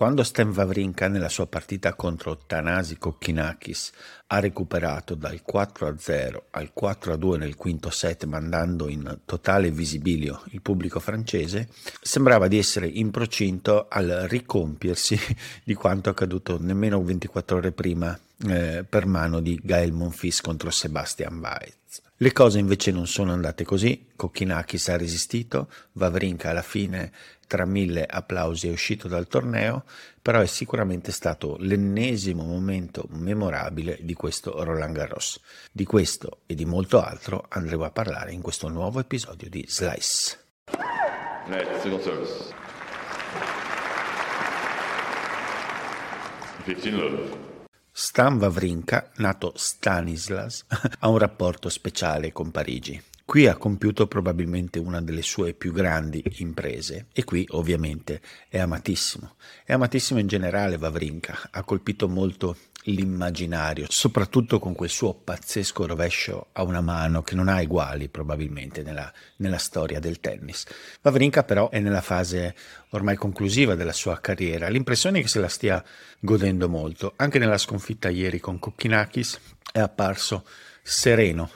Quando Stan Wawrinka nella sua partita contro Tanasi Kokkinakis ha recuperato dal 4-0 al 4-2 nel quinto set mandando in totale visibilio il pubblico francese, sembrava di essere in procinto al ricompiersi di quanto accaduto nemmeno 24 ore prima eh, per mano di Gael Monfils contro Sebastian Weiz. Le cose invece non sono andate così, Kokkinakis ha resistito, Wawrinka alla fine tra mille applausi è uscito dal torneo, però è sicuramente stato l'ennesimo momento memorabile di questo Roland Garros. Di questo e di molto altro andremo a parlare in questo nuovo episodio di Slice. Net, single service. 15 love. Stan Wawrinka, nato Stanislas, ha un rapporto speciale con Parigi. Qui ha compiuto probabilmente una delle sue più grandi imprese e qui ovviamente è amatissimo. È amatissimo in generale Wawrinka, ha colpito molto l'immaginario, soprattutto con quel suo pazzesco rovescio a una mano che non ha uguali probabilmente nella, nella storia del tennis. Wawrinka però è nella fase ormai conclusiva della sua carriera, l'impressione è che se la stia godendo molto, anche nella sconfitta ieri con Kokkinakis è apparso sereno,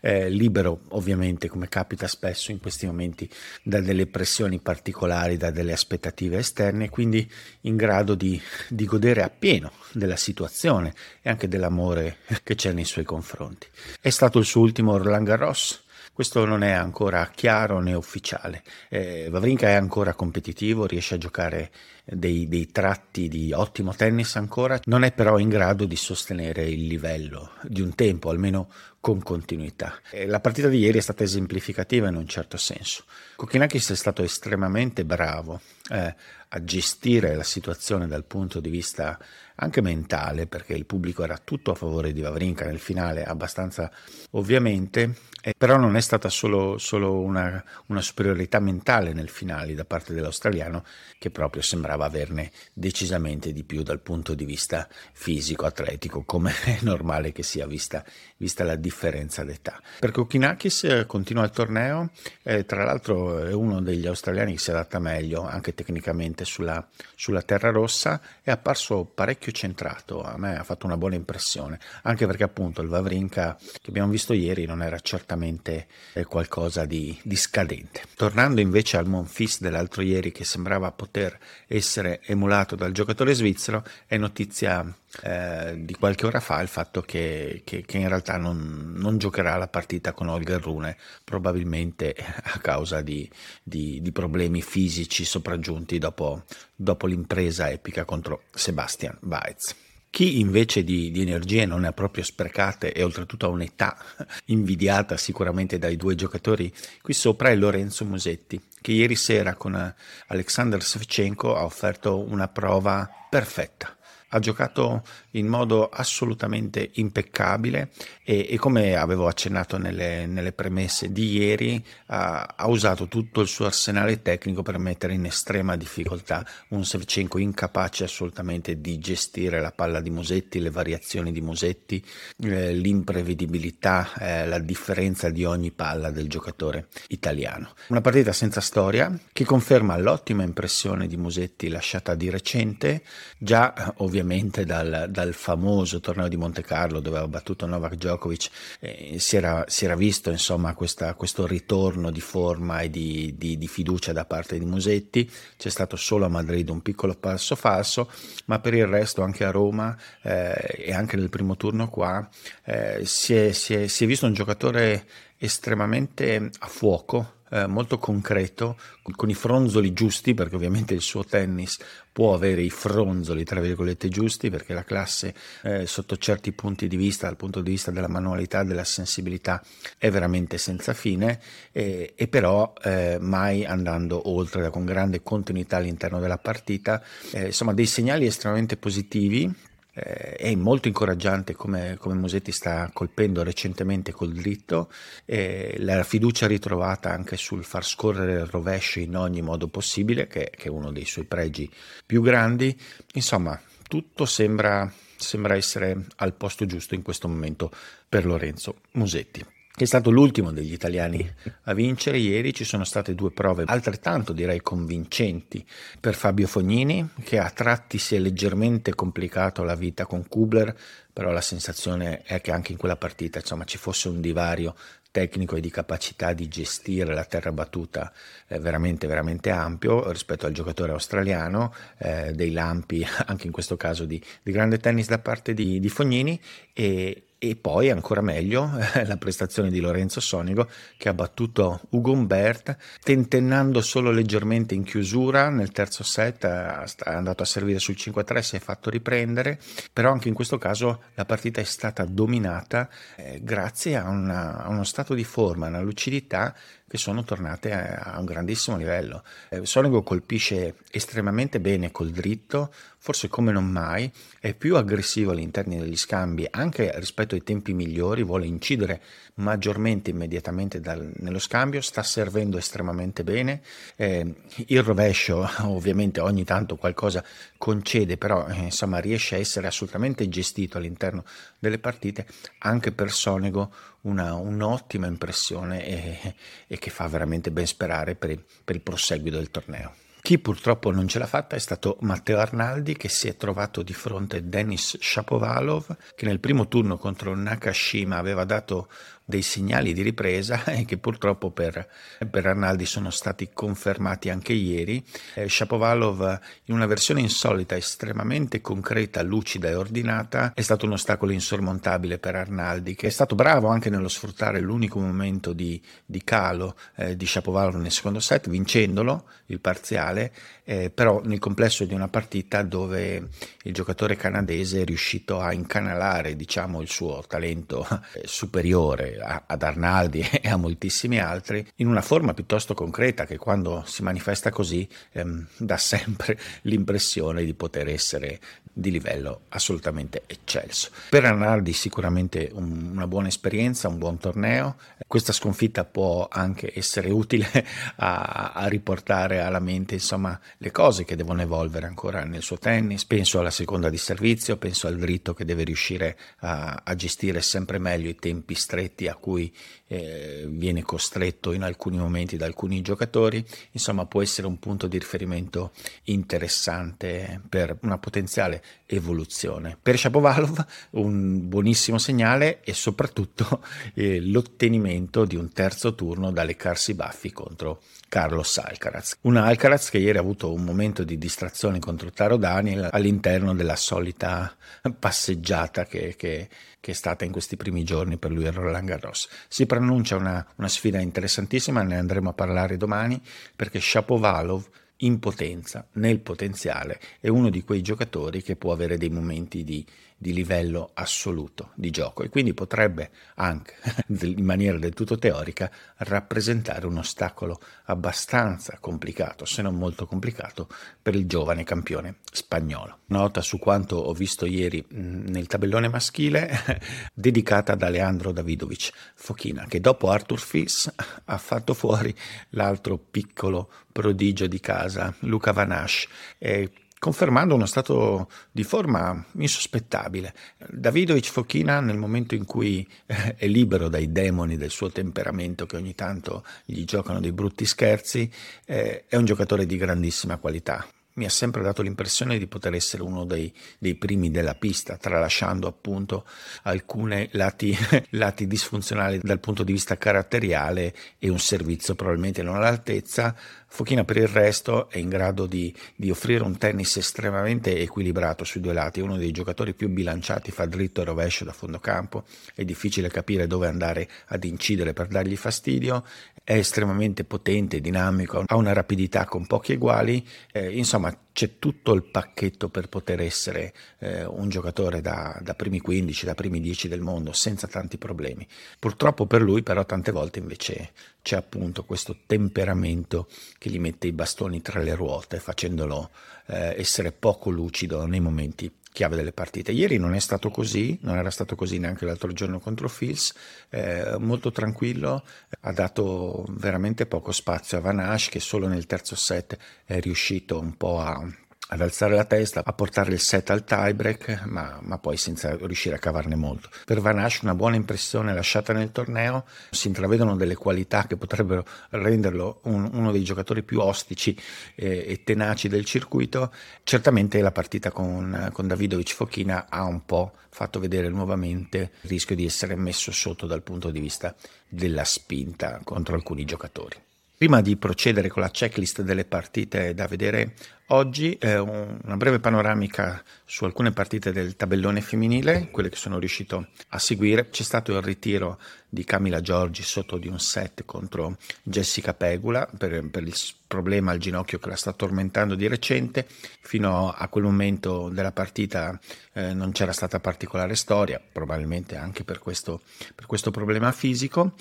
eh, libero ovviamente come capita spesso in questi momenti da delle pressioni particolari, da delle aspettative esterne, quindi in grado di, di godere appieno della situazione e anche dell'amore che c'è nei suoi confronti. È stato il suo ultimo Roland Garros, questo non è ancora chiaro né ufficiale. Eh, Wawrinka è ancora competitivo, riesce a giocare dei, dei, tratti di ottimo tennis ancora, non è però in grado di sostenere il livello di un tempo, almeno con continuità. E la partita di ieri è stata esemplificativa in un certo senso. Kokkinakis è stato estremamente bravo eh, a gestire la situazione dal punto di vista anche mentale, perché il pubblico era tutto a favore di Wawrinka nel finale, abbastanza ovviamente, eh, però non è stata solo, solo una, una, superiorità mentale nel finale da parte dell'australiano, che proprio sembrava averne decisamente di più dal punto di vista fisico-atletico, come è normale che sia vista, vista la differenza d'età. Per Kokkinakis eh, continua il torneo, eh, tra l'altro è uno degli australiani che si adatta meglio, anche tecnicamente, sulla, sulla terra rossa, è apparso parecchio centrato, a me ha fatto una buona impressione, anche perché appunto il Vavrinka che abbiamo visto ieri non era certamente eh, qualcosa di, di scadente. Tornando invece al Monfils dell'altro ieri che sembrava poter essere emulato dal giocatore svizzero, è notizia eh, di qualche ora fa il fatto che, che, che in realtà non, non, giocherà la partita con Holger Rune, probabilmente a causa di, di, di problemi fisici sopraggiunti dopo, dopo, l'impresa epica contro Sebastian Weitz. Chi invece di, di, energie non ne ha proprio sprecate e oltretutto ha un'età invidiata sicuramente dai due giocatori qui sopra è Lorenzo Musetti, che ieri sera con Alexander Savchenko ha offerto una prova perfetta ha giocato in modo assolutamente impeccabile e, e come avevo accennato nelle, nelle premesse di ieri ha, ha, usato tutto il suo arsenale tecnico per mettere in estrema difficoltà un Sevchenko incapace assolutamente di gestire la palla di Musetti, le variazioni di Musetti, eh, l'imprevedibilità, eh, la differenza di ogni palla del giocatore italiano. Una partita senza storia che conferma l'ottima impressione di Musetti lasciata di recente, già ovviamente ovviamente dal, dal, famoso torneo di Monte Carlo dove ha battuto Novak Djokovic, eh, si, era, si, era, visto insomma questa, questo ritorno di forma e di, di, di, fiducia da parte di Musetti, c'è stato solo a Madrid un piccolo passo falso, ma per il resto anche a Roma eh, e anche nel primo turno qua eh, si, è, si, è, si è visto un giocatore estremamente a fuoco, eh, molto concreto, con i fronzoli giusti, perché ovviamente il suo tennis può avere i fronzoli, tra virgolette, giusti, perché la classe eh, sotto certi punti di vista, dal punto di vista della manualità, della sensibilità, è veramente senza fine, e, e però eh, mai andando oltre, con grande continuità all'interno della partita. Eh, insomma, dei segnali estremamente positivi eh, è molto incoraggiante come, come, Musetti sta colpendo recentemente col dritto, eh, la fiducia ritrovata anche sul far scorrere il rovescio in ogni modo possibile, che, che è uno dei suoi pregi più grandi. Insomma, tutto sembra sembra essere al posto giusto in questo momento per Lorenzo Musetti che è stato l'ultimo degli italiani a vincere. Ieri ci sono state due prove altrettanto direi convincenti per Fabio Fognini, che a tratti si è leggermente complicato la vita con Kubler, però la sensazione è che anche in quella partita insomma, ci fosse un divario tecnico e di capacità di gestire la terra battuta eh, veramente veramente ampio rispetto al giocatore australiano, eh, dei lampi anche in questo caso di, di grande tennis da parte di, di Fognini e, e poi ancora meglio la prestazione di Lorenzo Sonigo che ha battuto Ugo Umbert tentennando solo leggermente in chiusura. Nel terzo set è andato a servire sul 5-3 si è fatto riprendere. Però anche in questo caso la partita è stata dominata eh, grazie a, una, a uno stato di forma una lucidità che sono tornate a, un grandissimo livello. Eh, Sonigo colpisce estremamente bene col dritto, forse come non mai, è più aggressivo all'interno degli scambi, anche rispetto ai tempi migliori, vuole incidere maggiormente immediatamente dal, nello scambio, sta servendo estremamente bene. Eh, il rovescio ovviamente ogni tanto qualcosa concede, però eh, insomma riesce a essere assolutamente gestito all'interno delle partite, anche per Sonego una, un'ottima impressione e, e, che fa veramente ben sperare per il, per il proseguito del torneo. Chi purtroppo non ce l'ha fatta è stato Matteo Arnaldi che si è trovato di fronte a Denis Shapovalov che nel primo turno contro Nakashima aveva dato dei segnali di ripresa che purtroppo per, per Arnaldi sono stati confermati anche ieri. Eh, Shapovalov in una versione insolita, estremamente concreta, lucida e ordinata è stato un ostacolo insormontabile per Arnaldi che è stato bravo anche nello sfruttare l'unico momento di, di calo eh, di Shapovalov nel secondo set vincendolo il parziale eh, però nel complesso di una partita dove il giocatore canadese è riuscito a incanalare diciamo, il suo talento eh, superiore ad Arnaldi e a moltissimi altri in una forma piuttosto concreta che quando si manifesta così ehm, dà sempre l'impressione di poter essere di livello assolutamente eccelso. Per Arnaldi sicuramente un, una buona esperienza, un buon torneo. Questa sconfitta può anche essere utile a, a riportare alla mente insomma le cose che devono evolvere ancora nel suo tennis, penso alla seconda di servizio, penso al dritto che deve riuscire a, a gestire sempre meglio i tempi stretti a cui eh, viene costretto in alcuni momenti da alcuni giocatori, insomma può essere un punto di riferimento interessante per una potenziale evoluzione. Per Shapovalov un buonissimo segnale e soprattutto eh, l'ottenimento di un terzo turno da leccarsi i baffi contro Carlos Alcaraz. Un Alcaraz che ieri ha avuto un momento di distrazione contro Taro Daniel all'interno della solita passeggiata che, che, che, è stata in questi primi giorni per lui a Roland Garros. Si pronuncia una, una sfida interessantissima, ne andremo a parlare domani perché Shapovalov in potenza, nel potenziale, è uno di quei giocatori che può avere dei momenti di, di livello assoluto di gioco e quindi potrebbe anche, in maniera del tutto teorica, rappresentare un ostacolo abbastanza complicato, se non molto complicato, per il giovane campione spagnolo. Nota su quanto ho visto ieri nel tabellone maschile, dedicata ad Aleandro Davidovic Fochina, che dopo Arthur Fils ha fatto fuori l'altro piccolo prodigio di casa, Luca Vanash. E confermando uno stato di forma insospettabile. Davidovic Fochina nel momento in cui eh, è libero dai demoni del suo temperamento che ogni tanto gli giocano dei brutti scherzi, eh, è un giocatore di grandissima qualità mi ha sempre dato l'impressione di poter essere uno dei, dei primi della pista, tralasciando appunto alcuni lati, lati, disfunzionali dal punto di vista caratteriale e un servizio probabilmente non all'altezza, Fochina per il resto è in grado di, di, offrire un tennis estremamente equilibrato sui due lati, è uno dei giocatori più bilanciati, fa dritto e rovescio da fondo campo, è difficile capire dove andare ad incidere per dargli fastidio, è estremamente potente, dinamico, ha una rapidità con pochi eguali, eh, insomma c'è tutto il pacchetto per poter essere eh, un giocatore da, da, primi 15, da primi 10 del mondo senza tanti problemi. Purtroppo per lui però tante volte invece c'è appunto questo temperamento che gli mette i bastoni tra le ruote facendolo eh, essere poco lucido nei momenti chiave delle partite. Ieri non è stato così, non era stato così neanche l'altro giorno contro Fils, eh, molto tranquillo, ha dato veramente poco spazio a Vanash che solo nel terzo set è riuscito un po' a ad alzare la testa, a portare il set al tiebreak, ma, ma, poi senza riuscire a cavarne molto. Per Vanash una buona impressione lasciata nel torneo, si intravedono delle qualità che potrebbero renderlo un, uno dei giocatori più ostici eh, e tenaci del circuito. Certamente la partita con, con Davidovic Fochina ha un po' fatto vedere nuovamente il rischio di essere messo sotto dal punto di vista della spinta contro alcuni giocatori. Prima di procedere con la checklist delle partite da vedere oggi, eh, una breve panoramica su alcune partite del tabellone femminile, quelle che sono riuscito a seguire. C'è stato il ritiro di Camila Giorgi sotto di un set contro Jessica Pegula per, per il problema al ginocchio che la sta tormentando di recente. Fino a quel momento della partita eh, non c'era stata particolare storia, probabilmente anche per questo, per questo problema fisico.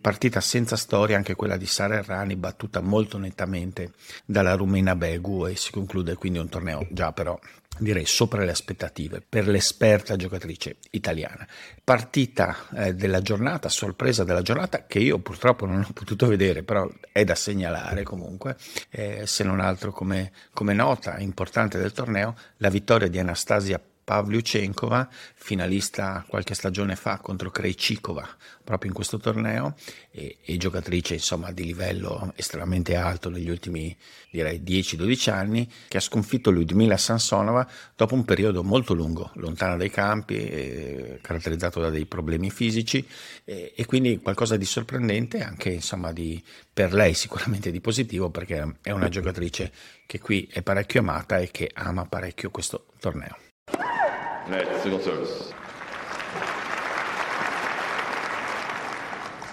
Partita senza storia anche quella di Sara Errani, battuta molto nettamente dalla rumena Begu e si conclude quindi un torneo già però direi sopra le aspettative per l'esperta giocatrice italiana. Partita eh, della giornata, sorpresa della giornata che io purtroppo non ho potuto vedere, però è da segnalare comunque, eh, se non altro come, come nota importante del torneo, la vittoria di Anastasia Pavlyuchenkova, finalista qualche stagione fa contro Krejcikova proprio in questo torneo e, e, giocatrice insomma di livello estremamente alto negli ultimi direi 10-12 anni che ha sconfitto Ludmila Sansonova dopo un periodo molto lungo lontana dai campi eh, caratterizzato da dei problemi fisici eh, e quindi qualcosa di sorprendente anche insomma di, per lei sicuramente di positivo perché è una giocatrice che qui è parecchio amata e che ama parecchio questo torneo. Net single service.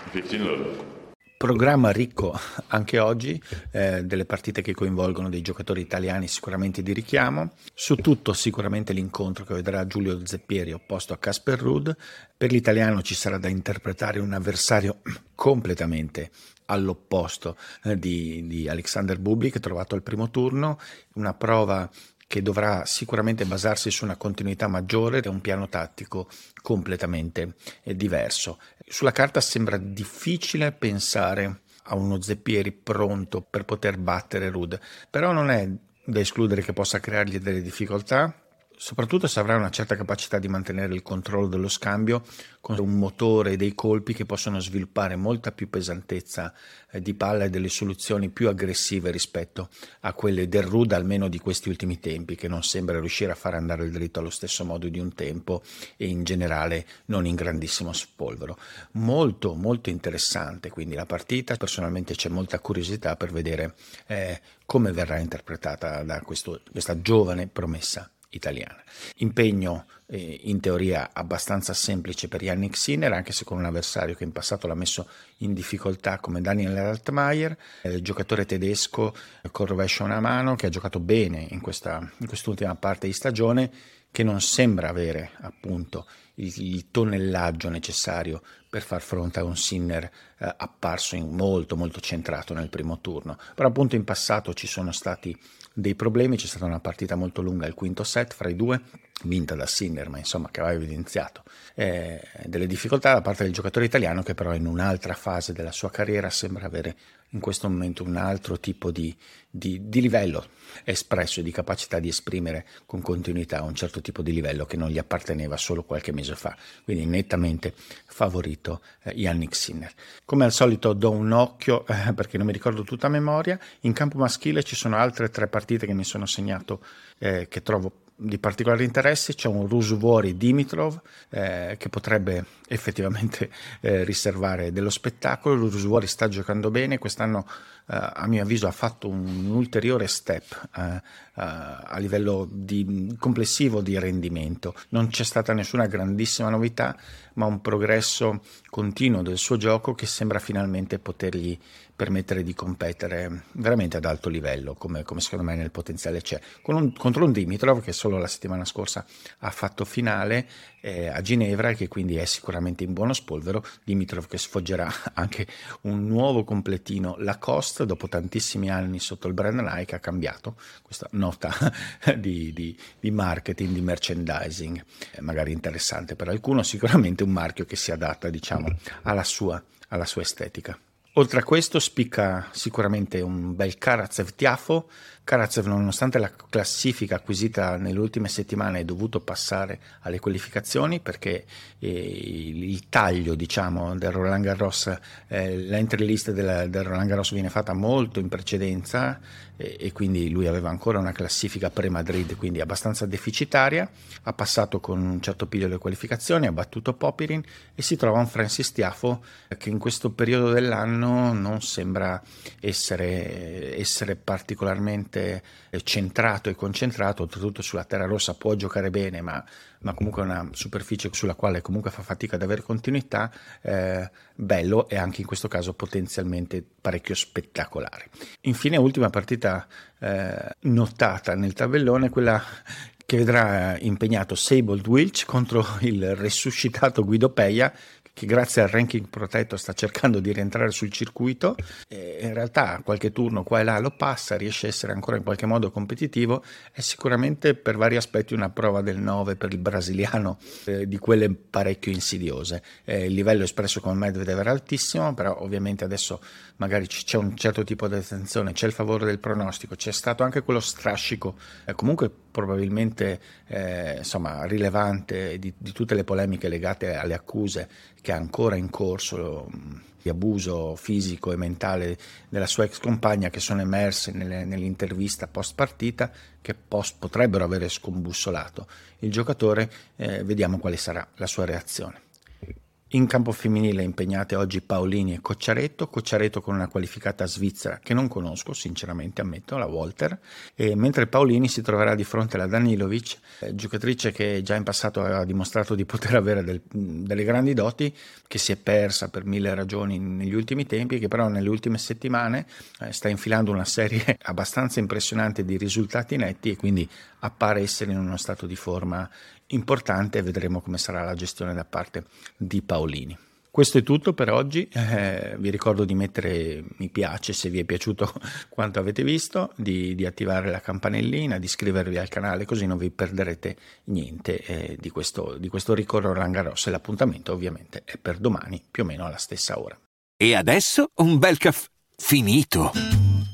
15 love. Programma ricco anche oggi, eh, delle partite che coinvolgono dei giocatori italiani sicuramente di richiamo. Su tutto sicuramente l'incontro che vedrà Giulio Zeppieri opposto a Casper Ruud. Per l'italiano ci sarà da interpretare un avversario completamente all'opposto eh, di, di Alexander Bublik trovato al primo turno, una prova che dovrà sicuramente basarsi su una continuità maggiore e un piano tattico completamente eh, diverso. Sulla carta sembra difficile pensare a uno Zeppieri pronto per poter battere Rud, però non è da escludere che possa creargli delle difficoltà soprattutto se avrà una certa capacità di mantenere il controllo dello scambio con un motore e dei colpi che possono sviluppare molta più pesantezza eh, di palla e delle soluzioni più aggressive rispetto a quelle del Ruda, almeno di questi ultimi tempi, che non sembra riuscire a far andare il dritto allo stesso modo di un tempo e in generale non in grandissimo spolvero. Molto, molto interessante quindi la partita, personalmente c'è molta curiosità per vedere eh, come verrà interpretata da questo, questa giovane promessa italiana. Impegno eh, in teoria abbastanza semplice per Yannick Sinner, anche se con un avversario che in passato l'ha messo in difficoltà come Daniel Altmaier, eh, giocatore tedesco con rovescio a una mano che ha giocato bene in, questa, in quest'ultima parte di stagione, che non sembra avere appunto il, il tonnellaggio necessario per far fronte a un Sinner eh, apparso molto molto centrato nel primo turno. Però appunto in passato ci sono stati dei problemi, c'è stata una partita molto lunga, il quinto set fra i due, vinta da Sinner, ma insomma che aveva evidenziato eh, delle difficoltà da parte del giocatore italiano che però in un'altra fase della sua carriera sembra avere in questo momento un altro tipo di, di, di livello espresso, di capacità di esprimere con continuità un certo tipo di livello che non gli apparteneva solo qualche mese fa, quindi nettamente favorito eh, Yannick Sinner. Come al solito do un occhio eh, perché non mi ricordo tutta a memoria, in campo maschile ci sono altre tre partite che mi sono segnato eh, che trovo di particolare interesse c'è un Rusuvori Dimitrov eh, che potrebbe effettivamente eh, riservare dello spettacolo. Rusuvori sta giocando bene, quest'anno a mio avviso ha fatto un ulteriore step eh, eh, a livello di, complessivo di rendimento. Non c'è stata nessuna grandissima novità, ma un progresso continuo del suo gioco che sembra finalmente potergli permettere di competere veramente ad alto livello, come, come secondo me nel potenziale c'è. Con un, contro un Dimitrov che solo la settimana scorsa ha fatto finale eh, a Ginevra e che quindi è sicuramente in buono spolvero, Dimitrov che sfoggerà anche un nuovo completino Lacoste dopo tantissimi anni sotto il brand Nike ha cambiato questa nota di, di, di marketing, di merchandising, eh, magari interessante per alcuno, sicuramente un marchio che si adatta diciamo alla sua, alla sua estetica. Oltre a questo spicca sicuramente un bel Karatsev Tiafo Karatsev, nonostante la classifica acquisita nelle ultime settimane, è dovuto passare alle qualificazioni perché eh, il taglio diciamo, del Roland Garros, eh, l'entry list del, del Roland Garros viene fatta molto in precedenza e, e quindi lui aveva ancora una classifica pre-Madrid, quindi abbastanza deficitaria. Ha passato con un certo piglio le qualificazioni, ha battuto Popirin e si trova un Francis Tiafo che in questo periodo dell'anno non sembra essere, essere particolarmente estremamente eh, centrato e concentrato, oltretutto sulla terra rossa può giocare bene, ma, ma comunque è una superficie sulla quale comunque fa fatica ad avere continuità, eh, bello e anche in questo caso potenzialmente parecchio spettacolare. Infine, ultima partita eh, notata nel tabellone, quella che vedrà impegnato Sable Wilch contro il resuscitato Guido Peia che grazie al ranking protetto sta cercando di rientrare sul circuito, in realtà qualche turno qua e là lo passa, riesce a essere ancora in qualche modo competitivo, è sicuramente per vari aspetti una prova del 9 per il brasiliano, eh, di quelle parecchio insidiose. Eh, il livello espresso come Medvedev era altissimo, però ovviamente adesso magari c'è un certo tipo di attenzione, c'è il favore del pronostico, c'è stato anche quello strascico, eh, comunque probabilmente eh, insomma, rilevante di, di, tutte le polemiche legate alle accuse che è ancora in corso di abuso fisico e mentale della sua ex compagna che sono emerse nelle, nell'intervista post partita che post, potrebbero avere scombussolato il giocatore, eh, vediamo quale sarà la sua reazione. In campo femminile impegnate oggi Paolini e Cocciaretto, Cocciaretto con una qualificata svizzera che non conosco, sinceramente ammetto, la Walter, mentre Paolini si troverà di fronte alla Danilovic, eh, giocatrice che già in passato aveva dimostrato di poter avere del, delle grandi doti, che si è persa per mille ragioni negli ultimi tempi, che però nelle ultime settimane eh, sta infilando una serie abbastanza impressionante di risultati netti e quindi appare essere in uno stato di forma importante e vedremo come sarà la gestione da parte di Paolini. Questo è tutto per oggi, eh, vi ricordo di mettere mi piace se vi è piaciuto quanto avete visto, di, di attivare la campanellina, di iscrivervi al canale così non vi perderete niente eh, di, questo, di questo ricordo Rangaros e l'appuntamento ovviamente è per domani più o meno alla stessa ora. E adesso un bel caffè finito.